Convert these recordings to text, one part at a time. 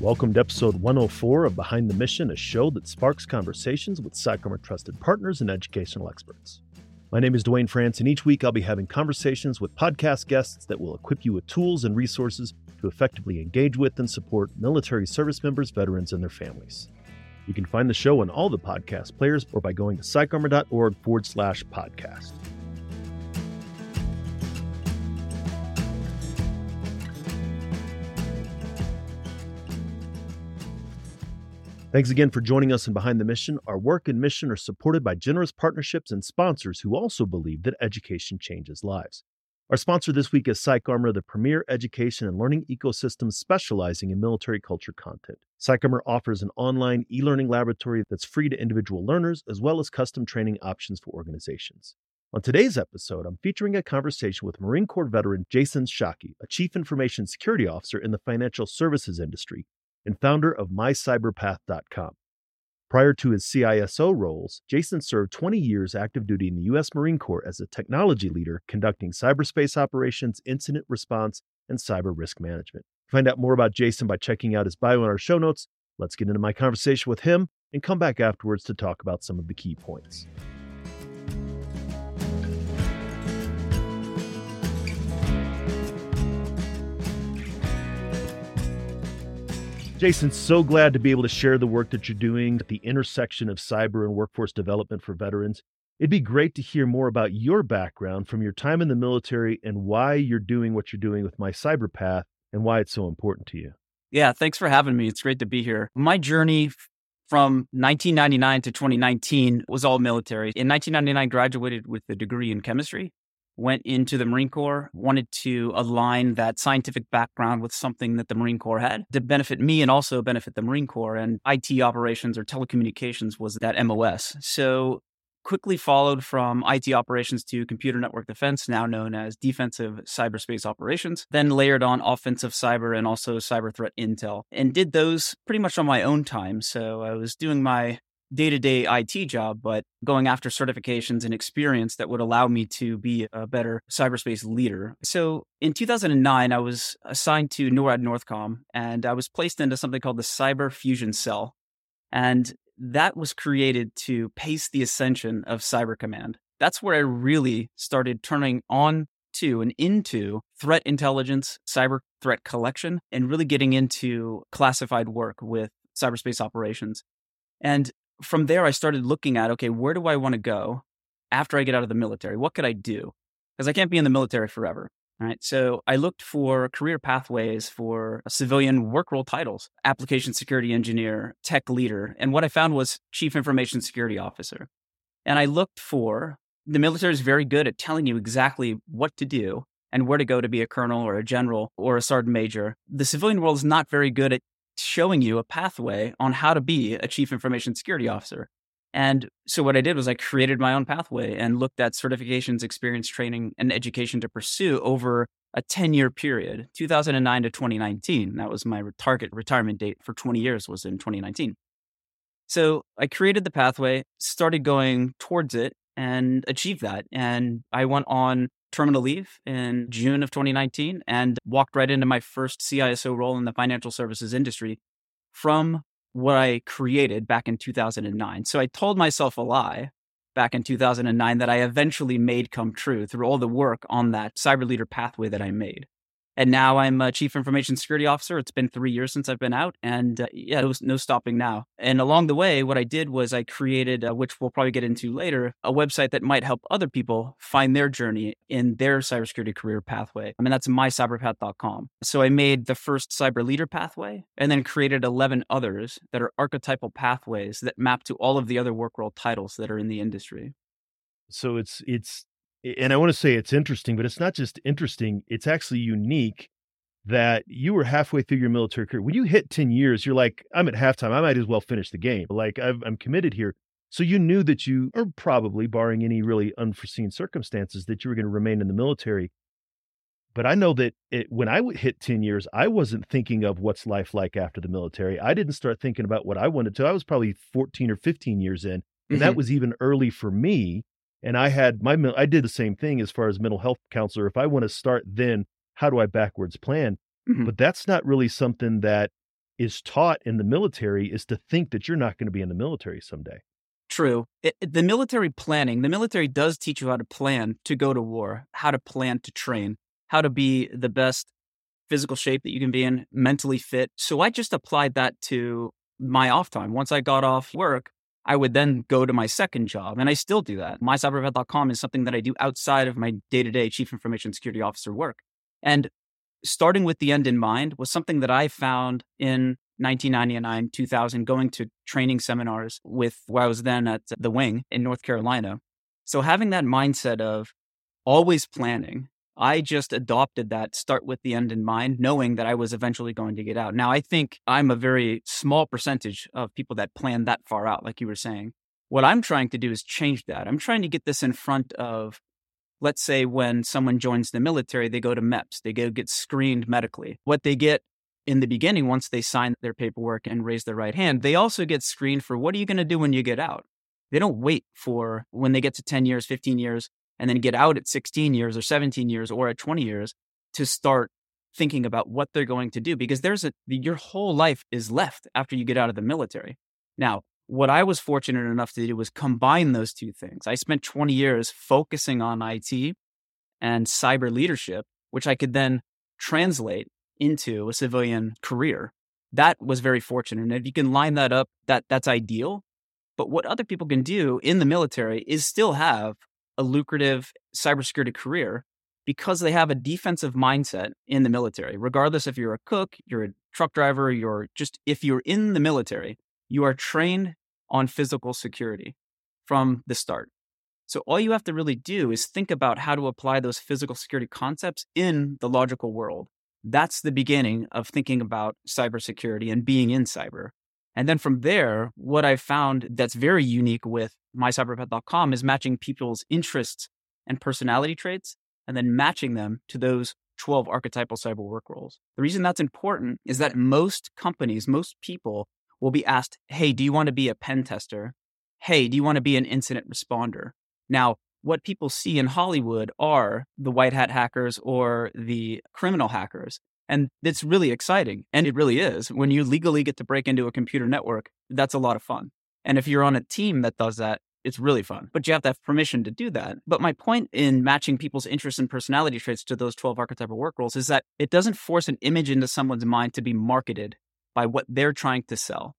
Welcome to episode 104 of Behind the Mission, a show that sparks conversations with PsychArmor trusted partners and educational experts. My name is Duane France, and each week I'll be having conversations with podcast guests that will equip you with tools and resources to effectively engage with and support military service members, veterans, and their families. You can find the show on all the podcast players or by going to psycharmor.org forward slash podcast. Thanks again for joining us in Behind the Mission. Our work and mission are supported by generous partnerships and sponsors who also believe that education changes lives. Our sponsor this week is PsychArmor, the premier education and learning ecosystem specializing in military culture content. PsychArmor offers an online e learning laboratory that's free to individual learners, as well as custom training options for organizations. On today's episode, I'm featuring a conversation with Marine Corps veteran Jason Shockey, a Chief Information Security Officer in the financial services industry, and founder of MyCyberpath.com. Prior to his CISO roles, Jason served 20 years active duty in the U.S. Marine Corps as a technology leader conducting cyberspace operations, incident response, and cyber risk management. Find out more about Jason by checking out his bio in our show notes. Let's get into my conversation with him and come back afterwards to talk about some of the key points. Jason, so glad to be able to share the work that you're doing at the intersection of cyber and workforce development for veterans. It'd be great to hear more about your background from your time in the military and why you're doing what you're doing with My Cyber Path and why it's so important to you. Yeah, thanks for having me. It's great to be here. My journey from 1999 to 2019 was all military. In 1999, graduated with a degree in chemistry went into the Marine Corps, wanted to align that scientific background with something that the Marine Corps had to benefit me and also benefit the Marine Corps. And IT operations or telecommunications was that MOS. So quickly followed from IT operations to computer network defense, now known as defensive cyberspace operations, then layered on offensive cyber and also cyber threat intel, and did those pretty much on my own time. So I was doing my day to day IT job, but going after certifications and experience that would allow me to be a better cyberspace leader. So in 2009, I was assigned to NORAD Northcom and I was placed into something called the Cyber Fusion Cell. And that was created to pace the ascension of Cyber Command. That's where I really started turning on to and into threat intelligence, cyber threat collection, and really getting into classified work with cyberspace operations. And from there, I started looking at okay, where do I want to go after I get out of the military? What could I do? Because I can't be in the military forever. Right. So I looked for career pathways for civilian work role titles, application security engineer, tech leader. And what I found was chief information security officer. And I looked for the military is very good at telling you exactly what to do and where to go to be a colonel or a general or a sergeant major. The civilian world is not very good at showing you a pathway on how to be a chief information security officer. And so what I did was I created my own pathway and looked at certifications, experience, training, and education to pursue over a 10 year period, 2009 to 2019. That was my target retirement date for 20 years was in 2019. So I created the pathway, started going towards it and achieved that. And I went on terminal leave in June of 2019 and walked right into my first CISO role in the financial services industry from what I created back in 2009. So I told myself a lie back in 2009 that I eventually made come true through all the work on that cyber leader pathway that I made. And now I'm a chief information security officer. It's been three years since I've been out, and uh, yeah, was no stopping now. And along the way, what I did was I created, uh, which we'll probably get into later, a website that might help other people find their journey in their cybersecurity career pathway. I mean, that's mycyberpath.com. So I made the first cyber leader pathway, and then created 11 others that are archetypal pathways that map to all of the other work role titles that are in the industry. So it's it's and I want to say it's interesting, but it's not just interesting, it's actually unique that you were halfway through your military career. When you hit 10 years, you're like, I'm at halftime. I might as well finish the game. Like, i am committed here. So you knew that you, or probably barring any really unforeseen circumstances, that you were going to remain in the military. But I know that it, when I hit 10 years, I wasn't thinking of what's life like after the military. I didn't start thinking about what I wanted to. I was probably 14 or 15 years in. And mm-hmm. that was even early for me and I had my I did the same thing as far as mental health counselor. If I want to start then, how do I backwards plan? Mm-hmm. But that's not really something that is taught in the military is to think that you're not going to be in the military someday. True. It, the military planning, the military does teach you how to plan to go to war, how to plan to train, how to be the best physical shape that you can be in, mentally fit. So I just applied that to my off time. Once I got off work, I would then go to my second job, and I still do that. MyCyberPath.com is something that I do outside of my day to day chief information security officer work. And starting with the end in mind was something that I found in 1999, 2000, going to training seminars with where I was then at the wing in North Carolina. So having that mindset of always planning, I just adopted that start with the end in mind, knowing that I was eventually going to get out. Now, I think I'm a very small percentage of people that plan that far out, like you were saying. What I'm trying to do is change that. I'm trying to get this in front of, let's say, when someone joins the military, they go to MEPS, they go get screened medically. What they get in the beginning, once they sign their paperwork and raise their right hand, they also get screened for what are you going to do when you get out? They don't wait for when they get to 10 years, 15 years, and then get out at 16 years or 17 years or at 20 years to start thinking about what they're going to do because there's a your whole life is left after you get out of the military. Now, what I was fortunate enough to do was combine those two things. I spent 20 years focusing on IT and cyber leadership, which I could then translate into a civilian career. That was very fortunate. And if you can line that up, that that's ideal. But what other people can do in the military is still have a lucrative cybersecurity career because they have a defensive mindset in the military. Regardless if you're a cook, you're a truck driver, you're just, if you're in the military, you are trained on physical security from the start. So all you have to really do is think about how to apply those physical security concepts in the logical world. That's the beginning of thinking about cybersecurity and being in cyber. And then from there, what I found that's very unique with mycyberpath.com is matching people's interests and personality traits and then matching them to those 12 archetypal cyber work roles. The reason that's important is that most companies, most people will be asked, Hey, do you want to be a pen tester? Hey, do you want to be an incident responder? Now, what people see in Hollywood are the white hat hackers or the criminal hackers. And it's really exciting. And it really is. When you legally get to break into a computer network, that's a lot of fun. And if you're on a team that does that, it's really fun. But you have to have permission to do that. But my point in matching people's interests and personality traits to those 12 archetypal work roles is that it doesn't force an image into someone's mind to be marketed by what they're trying to sell.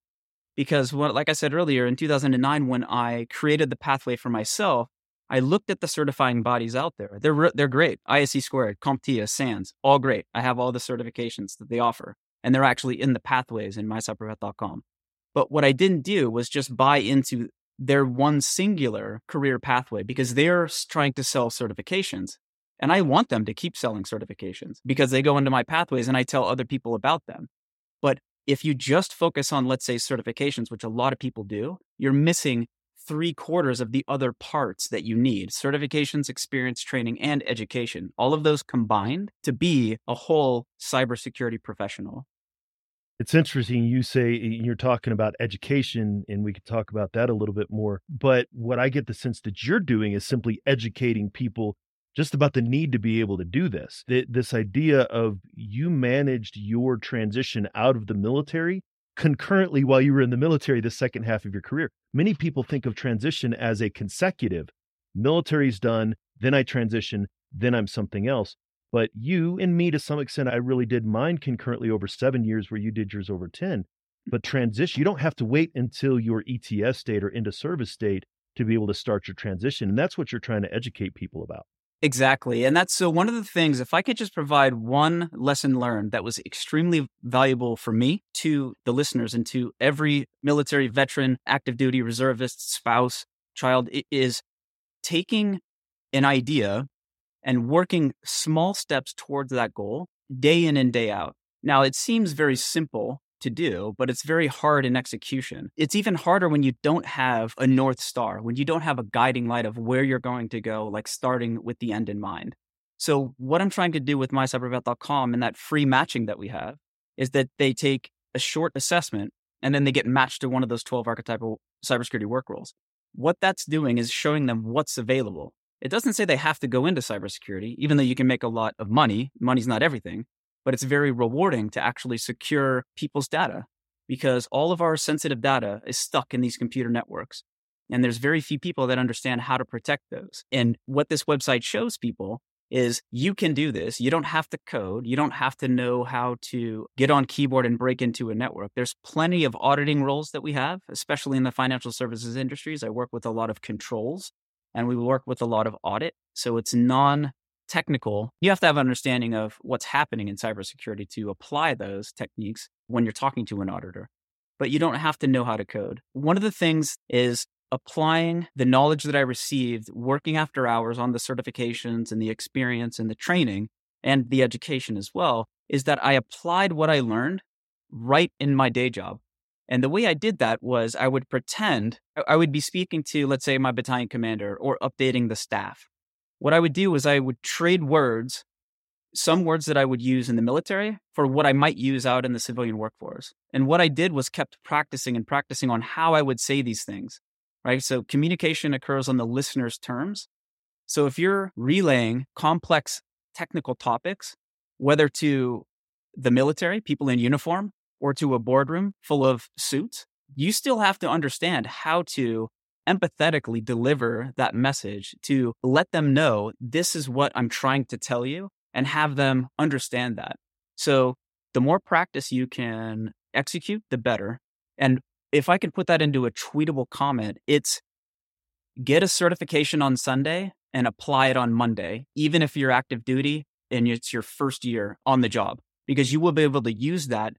Because, what, like I said earlier, in 2009, when I created the pathway for myself, I looked at the certifying bodies out there. They're they're great. ISC squared, CompTIA, SANS, all great. I have all the certifications that they offer, and they're actually in the pathways in mycyberpath.com. But what I didn't do was just buy into their one singular career pathway because they're trying to sell certifications. And I want them to keep selling certifications because they go into my pathways and I tell other people about them. But if you just focus on, let's say, certifications, which a lot of people do, you're missing three quarters of the other parts that you need certifications, experience, training, and education. All of those combined to be a whole cybersecurity professional. It's interesting you say you're talking about education, and we could talk about that a little bit more. But what I get the sense that you're doing is simply educating people just about the need to be able to do this. This idea of you managed your transition out of the military concurrently while you were in the military the second half of your career. Many people think of transition as a consecutive military's done, then I transition, then I'm something else. But you and me, to some extent, I really did mine concurrently over seven years, where you did yours over 10. Mm. But transition, you don't have to wait until your ETS state or into service state to be able to start your transition. And that's what you're trying to educate people about. Exactly. And that's so one of the things, if I could just provide one lesson learned that was extremely valuable for me to the listeners and to every military veteran, active duty, reservist, spouse, child, is taking an idea and working small steps towards that goal day in and day out. Now, it seems very simple to do, but it's very hard in execution. It's even harder when you don't have a North Star, when you don't have a guiding light of where you're going to go, like starting with the end in mind. So, what I'm trying to do with mycyberpath.com and that free matching that we have is that they take a short assessment and then they get matched to one of those 12 archetypal cybersecurity work roles. What that's doing is showing them what's available. It doesn't say they have to go into cybersecurity, even though you can make a lot of money. Money's not everything but it's very rewarding to actually secure people's data. because all of our sensitive data is stuck in these computer networks. And there's very few people that understand how to protect those. And what this website shows people is you can do this. You don't have to code. You don't have to know how to get on keyboard and break into a network. There's plenty of auditing roles that we have, especially in the financial services industries. I work with a lot of controls and we work with a lot of audit. So it's non technical. You have to have an understanding of what's happening in cybersecurity to apply those techniques when you're talking to an auditor. But you don't have to know how to code. One of the things is applying the knowledge that I received working after hours on the certifications and the experience and the training and the education as well is that I applied what I learned right in my day job. And the way I did that was I would pretend I would be speaking to, let's say, my battalion commander or updating the staff. What I would do is I would trade words, some words that I would use in the military for what I might use out in the civilian workforce. And what I did was kept practicing and practicing on how I would say these things right? So communication occurs on the listener's terms. So if you're relaying complex technical topics, whether to the military, people in uniform, or to a boardroom full of suits, you still have to understand how to empathetically deliver that message to let them know this is what I'm trying to tell you and have them understand that. So the more practice you can execute, the better. And if I can put that into a tweetable comment, it's get a certification on Sunday and apply it on Monday, even if you're active duty and it's your first year on the job, because you will be able to use that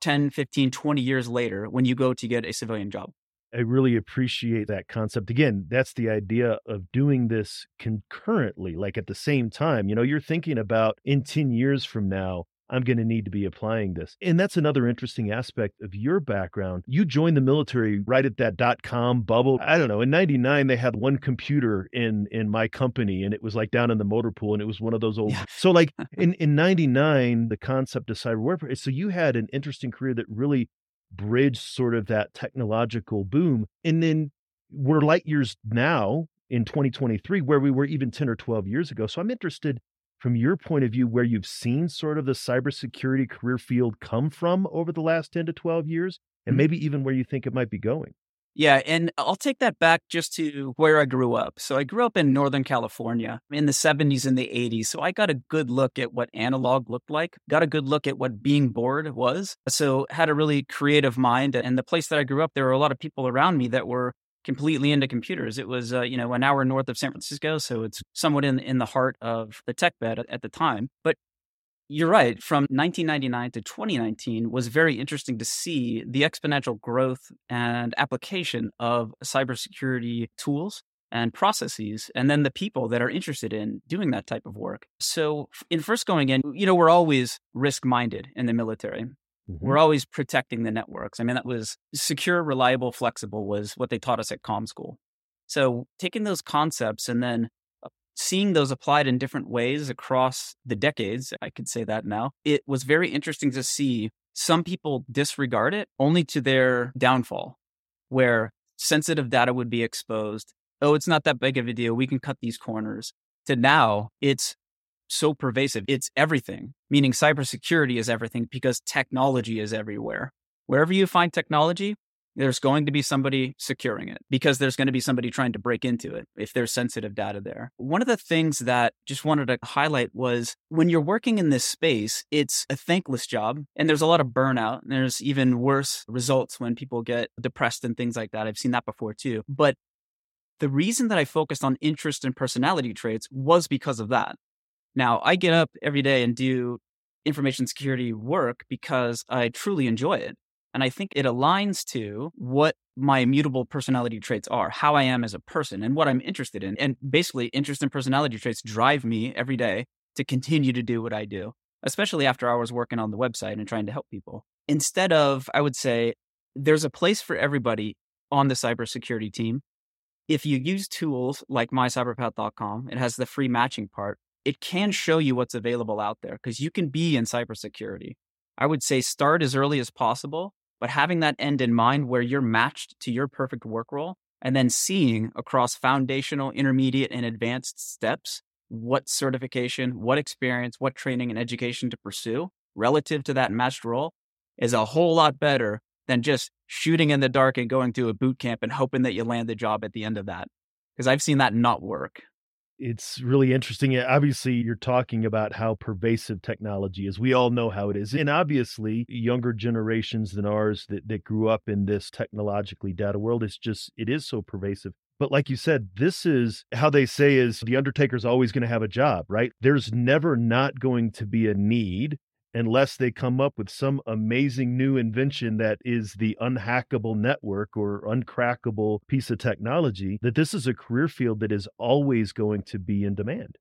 10, 15, 20 years later when you go to get a civilian job. I really appreciate that concept. Again, that's the idea of doing this concurrently, like at the same time. You know, you're thinking about in 10 years from now, I'm going to need to be applying this. And that's another interesting aspect of your background. You joined the military right at that dot com bubble. I don't know. In 99 they had one computer in in my company and it was like down in the motor pool and it was one of those old yeah. So like in in 99 the concept of cyber warfare so you had an interesting career that really bridged sort of that technological boom and then we're light years now in 2023 where we were even 10 or 12 years ago. So I'm interested from your point of view where you've seen sort of the cybersecurity career field come from over the last 10 to 12 years and mm-hmm. maybe even where you think it might be going. Yeah, and I'll take that back just to where I grew up. So I grew up in Northern California in the 70s and the 80s. So I got a good look at what analog looked like, got a good look at what being bored was. So had a really creative mind. And the place that I grew up, there were a lot of people around me that were completely into computers. It was, uh, you know, an hour north of San Francisco, so it's somewhat in in the heart of the tech bed at, at the time. But you're right. From 1999 to 2019 was very interesting to see the exponential growth and application of cybersecurity tools and processes, and then the people that are interested in doing that type of work. So, in first going in, you know, we're always risk minded in the military. Mm-hmm. We're always protecting the networks. I mean, that was secure, reliable, flexible was what they taught us at com school. So taking those concepts and then seeing those applied in different ways across the decades, I could say that now, it was very interesting to see some people disregard it only to their downfall, where sensitive data would be exposed. Oh, it's not that big of a deal. We can cut these corners. To now, it's so pervasive. It's everything, meaning cybersecurity is everything because technology is everywhere. Wherever you find technology, there's going to be somebody securing it because there's going to be somebody trying to break into it if there's sensitive data there. One of the things that just wanted to highlight was when you're working in this space, it's a thankless job and there's a lot of burnout. And there's even worse results when people get depressed and things like that. I've seen that before too. But the reason that I focused on interest and personality traits was because of that. Now, I get up every day and do information security work because I truly enjoy it. And I think it aligns to what my immutable personality traits are, how I am as a person, and what I'm interested in. And basically, interest and personality traits drive me every day to continue to do what I do, especially after hours working on the website and trying to help people. Instead of, I would say, there's a place for everybody on the cybersecurity team. If you use tools like mycyberpath.com, it has the free matching part it can show you what's available out there because you can be in cybersecurity. I would say start as early as possible, but having that end in mind where you're matched to your perfect work role and then seeing across foundational, intermediate, and advanced steps what certification, what experience, what training and education to pursue relative to that matched role is a whole lot better than just shooting in the dark and going to a boot camp and hoping that you land the job at the end of that. Because I've seen that not work. It's really interesting. Obviously, you're talking about how pervasive technology is. We all know how it is. And obviously, younger generations than ours that, that grew up in this technologically data world, it's just, it is so pervasive. But like you said, this is how they say is the undertaker's always going to have a job, right? There's never not going to be a need unless they come up with some amazing new invention that is the unhackable network or uncrackable piece of technology, that this is a career field that is always going to be in demand.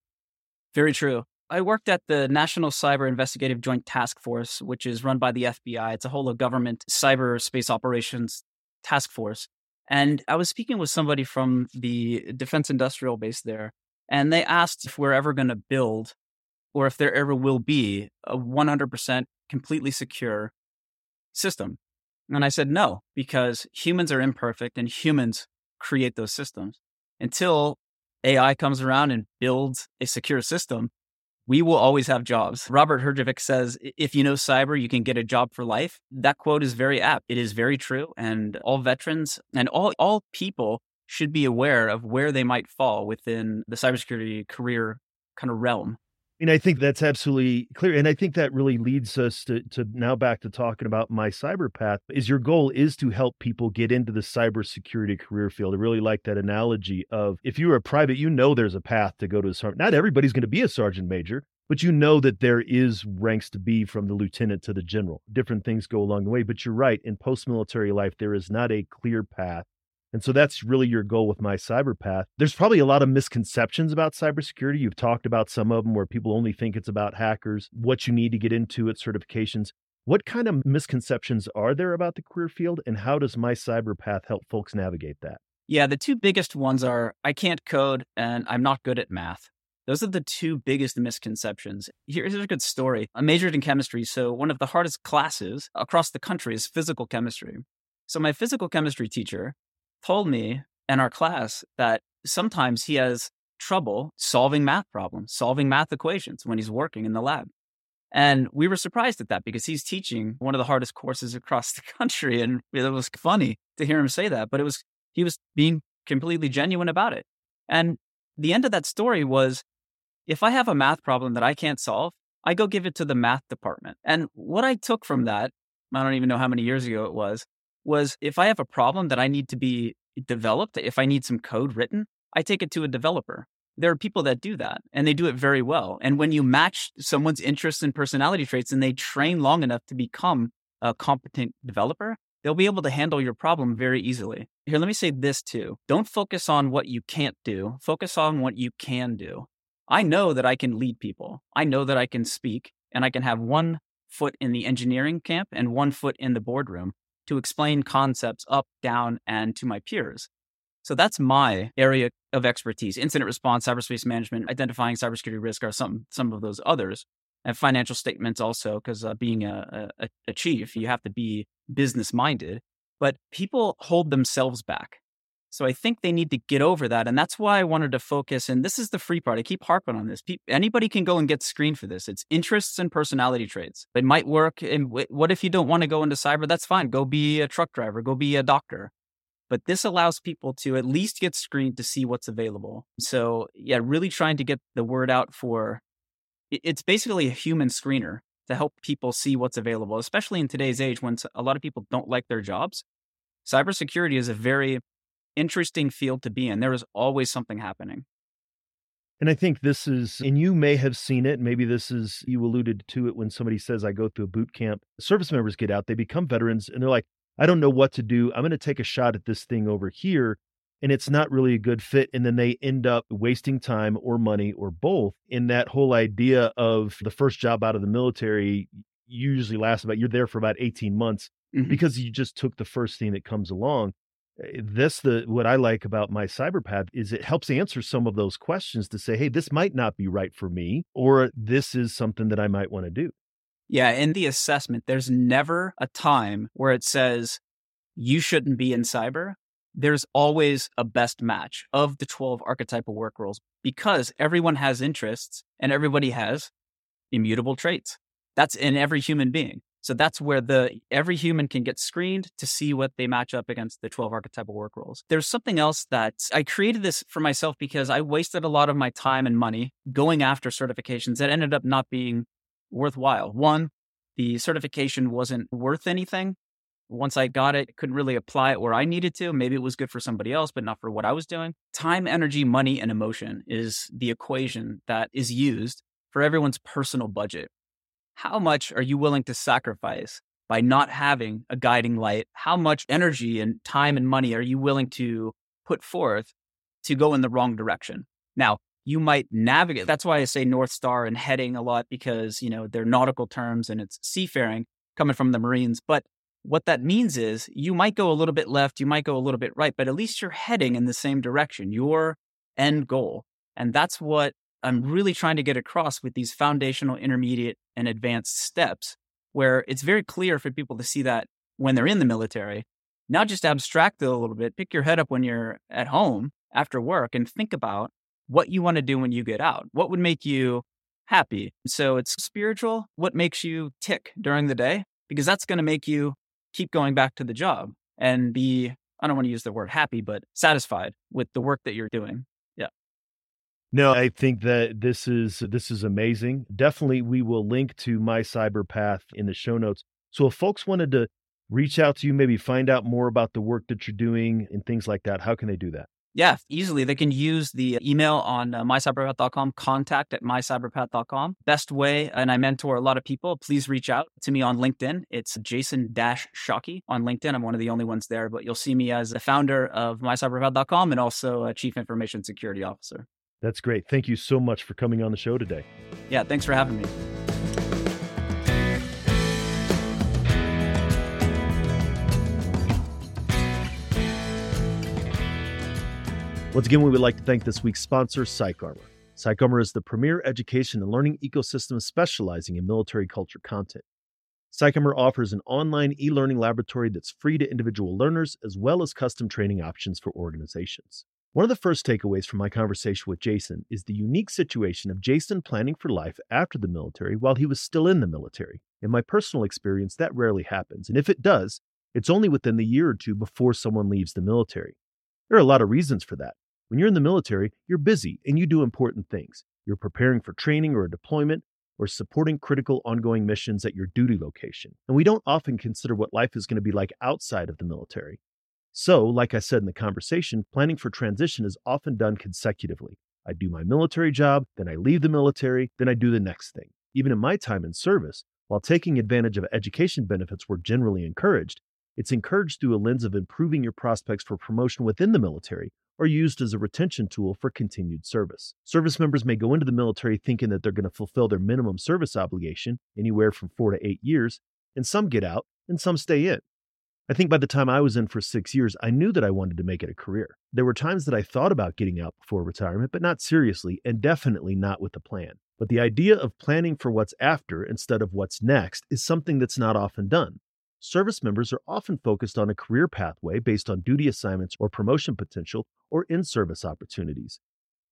Very true. I worked at the National Cyber Investigative Joint Task Force, which is run by the FBI. It's a whole of government cyberspace operations task force. And I was speaking with somebody from the defense industrial base there, and they asked if we're ever going to build or if there ever will be a 100% completely secure system. And I said, no, because humans are imperfect and humans create those systems. Until AI comes around and builds a secure system, we will always have jobs. Robert Herjavec says, if you know cyber, you can get a job for life. That quote is very apt. It is very true. And all veterans and all, all people should be aware of where they might fall within the cybersecurity career kind of realm. And I think that's absolutely clear. And I think that really leads us to, to now back to talking about my cyber path is your goal is to help people get into the cybersecurity career field. I really like that analogy of if you're a private, you know there's a path to go to a sergeant. Not everybody's going to be a sergeant major, but you know that there is ranks to be from the lieutenant to the general. Different things go along the way. But you're right. In post military life, there is not a clear path and so that's really your goal with my cyber path. There's probably a lot of misconceptions about cybersecurity. You've talked about some of them where people only think it's about hackers, what you need to get into at certifications. What kind of misconceptions are there about the career field, and how does my cyber path help folks navigate that? Yeah, the two biggest ones are I can't code and I'm not good at math. Those are the two biggest misconceptions. Here's a good story. I majored in chemistry, so one of the hardest classes across the country is physical chemistry. So my physical chemistry teacher told me in our class that sometimes he has trouble solving math problems, solving math equations when he's working in the lab. And we were surprised at that because he's teaching one of the hardest courses across the country. And it was funny to hear him say that, but it was, he was being completely genuine about it. And the end of that story was if I have a math problem that I can't solve, I go give it to the math department. And what I took from that, I don't even know how many years ago it was, was if I have a problem that I need to be developed, if I need some code written, I take it to a developer. There are people that do that and they do it very well. And when you match someone's interests and personality traits and they train long enough to become a competent developer, they'll be able to handle your problem very easily. Here, let me say this too. Don't focus on what you can't do, focus on what you can do. I know that I can lead people, I know that I can speak, and I can have one foot in the engineering camp and one foot in the boardroom to explain concepts up, down, and to my peers. So that's my area of expertise. Incident response, cyberspace management, identifying cybersecurity risk are some some of those others. And financial statements also, because uh, being a, a, a chief, you have to be business minded. But people hold themselves back. So I think they need to get over that. And that's why I wanted to focus. And this is the free part. I keep harping on this. anybody can go and get screened for this. It's interests and personality traits. It might work. And what if you don't want to go into cyber? That's fine. Go be a truck driver, go be a doctor. But this allows people to at least get screened to see what's available. So, yeah, really trying to get the word out for it's basically a human screener to help people see what's available, especially in today's age when a lot of people don't like their jobs. Cybersecurity is a very interesting field to be in. There is always something happening. And I think this is, and you may have seen it. Maybe this is, you alluded to it when somebody says, I go through a boot camp. Service members get out, they become veterans, and they're like, I don't know what to do. I'm going to take a shot at this thing over here. And it's not really a good fit. And then they end up wasting time or money or both. In that whole idea of the first job out of the military usually lasts about, you're there for about 18 months mm-hmm. because you just took the first thing that comes along. Eh, this the what I like about my cyberpath is it helps answer some of those questions to say, hey, this might not be right for me, or this is something that I might want to do. Yeah, in the assessment, there's never a time where it says you shouldn't be in cyber. There's always a best match of the 12 archetypal work roles because everyone has interests and everybody has immutable traits. That's in every human being. So that's where the every human can get screened to see what they match up against the 12 archetypal work roles. There's something else that I created this for myself because I wasted a lot of my time and money going after certifications that ended up not being worthwhile. One, the certification wasn't worth anything. Once I got it, couldn't really apply it where I needed to. Maybe it was good for somebody else, but not for what I was doing. Time, energy, money, and emotion is the equation that is used for everyone's personal budget how much are you willing to sacrifice by not having a guiding light? How much energy and time and money are you willing to put forth to go in the wrong direction? Now, you might navigate. That's why I say North Star and heading a lot because, you know, they're nautical terms and it's seafaring coming from the Marines. But what that means is you might go a little bit left, you might go a little bit right, but at least you're heading in the same direction, your end goal. And that's what I'm really trying to get across with these foundational, intermediate, and advanced steps, where it's very clear for people to see that when they're in the military. Now, just mm. abstract it a little bit, pick your head up when you're at home after work and think about what you want to do when you get out. What would make you happy? So it's spiritual. What makes you tick during the day? Because that's going to make you keep going back to the job and be, I don't want to use the word happy, but satisfied with the work that you're doing. No, I think that this is this is amazing. Definitely we will link to my cyber path in the show notes. So if folks wanted to reach out to you, maybe find out more about the work that you're doing and things like that, how can they do that? Yeah, easily. They can use the email on uh, mycyberpath.com, contact at mycyberpath.com. Best way, and I mentor a lot of people, please reach out to me on LinkedIn. It's Jason Shockey on LinkedIn. I'm one of the only ones there, but you'll see me as the founder of mycyberpath.com and also a chief information security officer. That's great. Thank you so much for coming on the show today. Yeah, thanks for having me. Once again, we would like to thank this week's sponsor, PsychArmor. PsychArmor is the premier education and learning ecosystem specializing in military culture content. PsychArmor offers an online e learning laboratory that's free to individual learners as well as custom training options for organizations. One of the first takeaways from my conversation with Jason is the unique situation of Jason planning for life after the military while he was still in the military. In my personal experience, that rarely happens, and if it does, it's only within the year or two before someone leaves the military. There are a lot of reasons for that. When you're in the military, you're busy and you do important things. You're preparing for training or a deployment, or supporting critical ongoing missions at your duty location. And we don't often consider what life is going to be like outside of the military. So, like I said in the conversation, planning for transition is often done consecutively. I do my military job, then I leave the military, then I do the next thing. Even in my time in service, while taking advantage of education benefits were generally encouraged, it's encouraged through a lens of improving your prospects for promotion within the military or used as a retention tool for continued service. Service members may go into the military thinking that they're going to fulfill their minimum service obligation, anywhere from four to eight years, and some get out and some stay in. I think by the time I was in for six years, I knew that I wanted to make it a career. There were times that I thought about getting out before retirement, but not seriously, and definitely not with a plan. But the idea of planning for what's after instead of what's next is something that's not often done. Service members are often focused on a career pathway based on duty assignments or promotion potential or in service opportunities.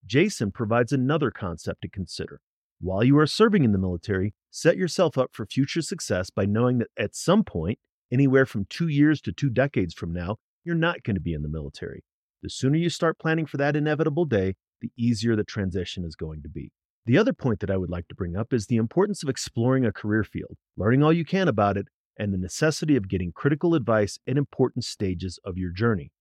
Jason provides another concept to consider. While you are serving in the military, set yourself up for future success by knowing that at some point Anywhere from two years to two decades from now, you're not going to be in the military. The sooner you start planning for that inevitable day, the easier the transition is going to be. The other point that I would like to bring up is the importance of exploring a career field, learning all you can about it, and the necessity of getting critical advice at important stages of your journey.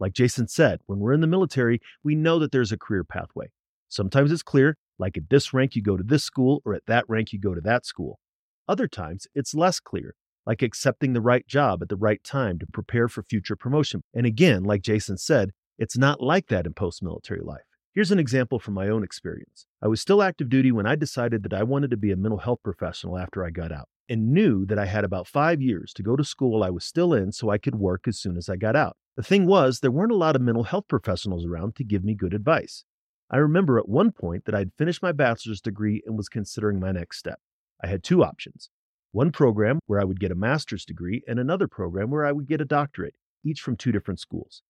Like Jason said, when we're in the military, we know that there's a career pathway. Sometimes it's clear, like at this rank you go to this school, or at that rank you go to that school. Other times it's less clear, like accepting the right job at the right time to prepare for future promotion. And again, like Jason said, it's not like that in post military life. Here's an example from my own experience. I was still active duty when I decided that I wanted to be a mental health professional after I got out, and knew that I had about five years to go to school I was still in so I could work as soon as I got out. The thing was, there weren't a lot of mental health professionals around to give me good advice. I remember at one point that I'd finished my bachelor's degree and was considering my next step. I had two options one program where I would get a master's degree, and another program where I would get a doctorate, each from two different schools.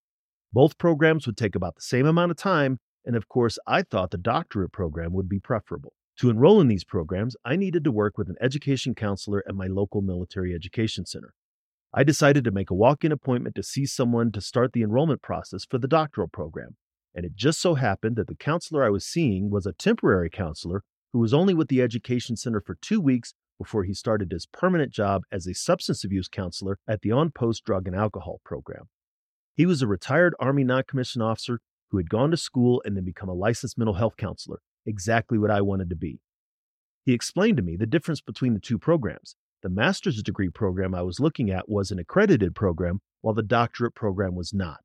Both programs would take about the same amount of time, and of course, I thought the doctorate program would be preferable. To enroll in these programs, I needed to work with an education counselor at my local military education center. I decided to make a walk in appointment to see someone to start the enrollment process for the doctoral program. And it just so happened that the counselor I was seeing was a temporary counselor who was only with the education center for two weeks before he started his permanent job as a substance abuse counselor at the on post drug and alcohol program. He was a retired Army non commissioned officer who had gone to school and then become a licensed mental health counselor, exactly what I wanted to be. He explained to me the difference between the two programs. The master's degree program I was looking at was an accredited program, while the doctorate program was not.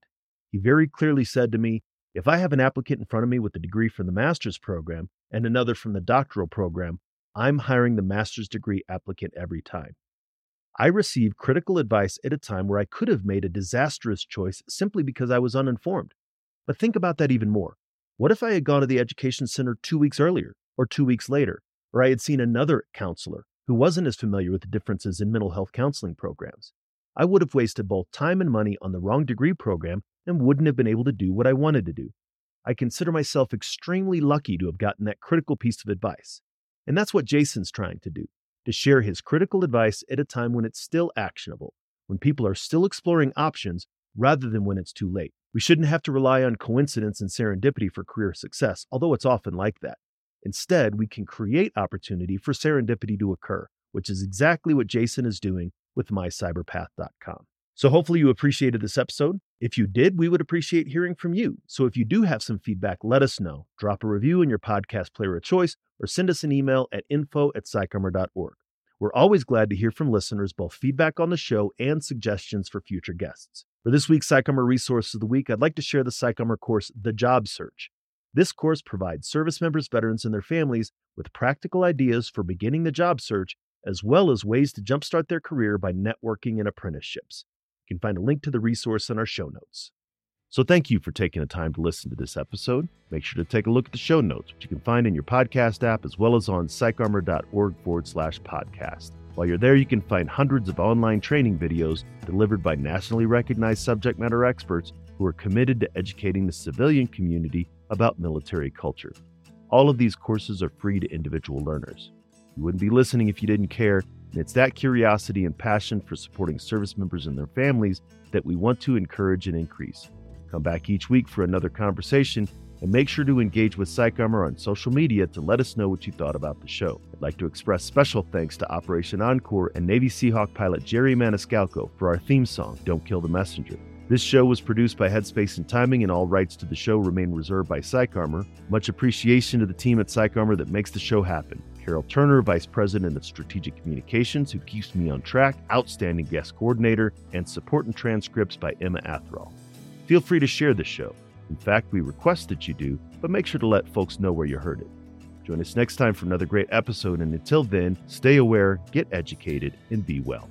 He very clearly said to me, if I have an applicant in front of me with a degree from the master's program and another from the doctoral program, I'm hiring the master's degree applicant every time. I received critical advice at a time where I could have made a disastrous choice simply because I was uninformed. But think about that even more. What if I had gone to the education center two weeks earlier, or two weeks later, or I had seen another counselor who wasn't as familiar with the differences in mental health counseling programs? I would have wasted both time and money on the wrong degree program and wouldn't have been able to do what I wanted to do. I consider myself extremely lucky to have gotten that critical piece of advice. And that's what Jason's trying to do to share his critical advice at a time when it's still actionable, when people are still exploring options rather than when it's too late. We shouldn't have to rely on coincidence and serendipity for career success, although it's often like that. Instead, we can create opportunity for serendipity to occur, which is exactly what Jason is doing with mycyberpath.com. So hopefully you appreciated this episode. If you did, we would appreciate hearing from you. So if you do have some feedback, let us know. Drop a review in your podcast player of choice or send us an email at info at psycharmor.org. We're always glad to hear from listeners, both feedback on the show and suggestions for future guests. For this week's PsychArmor Resource of the Week, I'd like to share the PsychArmor course, The Job Search. This course provides service members, veterans, and their families with practical ideas for beginning the job search, as well as ways to jumpstart their career by networking and apprenticeships. You can find a link to the resource in our show notes. So thank you for taking the time to listen to this episode. Make sure to take a look at the show notes, which you can find in your podcast app as well as on psycharmor.org forward slash podcast. While you're there, you can find hundreds of online training videos delivered by nationally recognized subject matter experts who are committed to educating the civilian community about military culture. All of these courses are free to individual learners. You wouldn't be listening if you didn't care, and it's that curiosity and passion for supporting service members and their families that we want to encourage and increase. Come back each week for another conversation and make sure to engage with PsychArmor on social media to let us know what you thought about the show. I'd like to express special thanks to Operation Encore and Navy Seahawk pilot Jerry Maniscalco for our theme song, Don't Kill the Messenger. This show was produced by Headspace and Timing, and all rights to the show remain reserved by PsychArmor. Much appreciation to the team at PsychArmor that makes the show happen. Carol Turner, Vice President of Strategic Communications, who keeps me on track, outstanding guest coordinator, and support and transcripts by Emma Athral. Feel free to share the show. In fact, we request that you do, but make sure to let folks know where you heard it. Join us next time for another great episode, and until then, stay aware, get educated, and be well.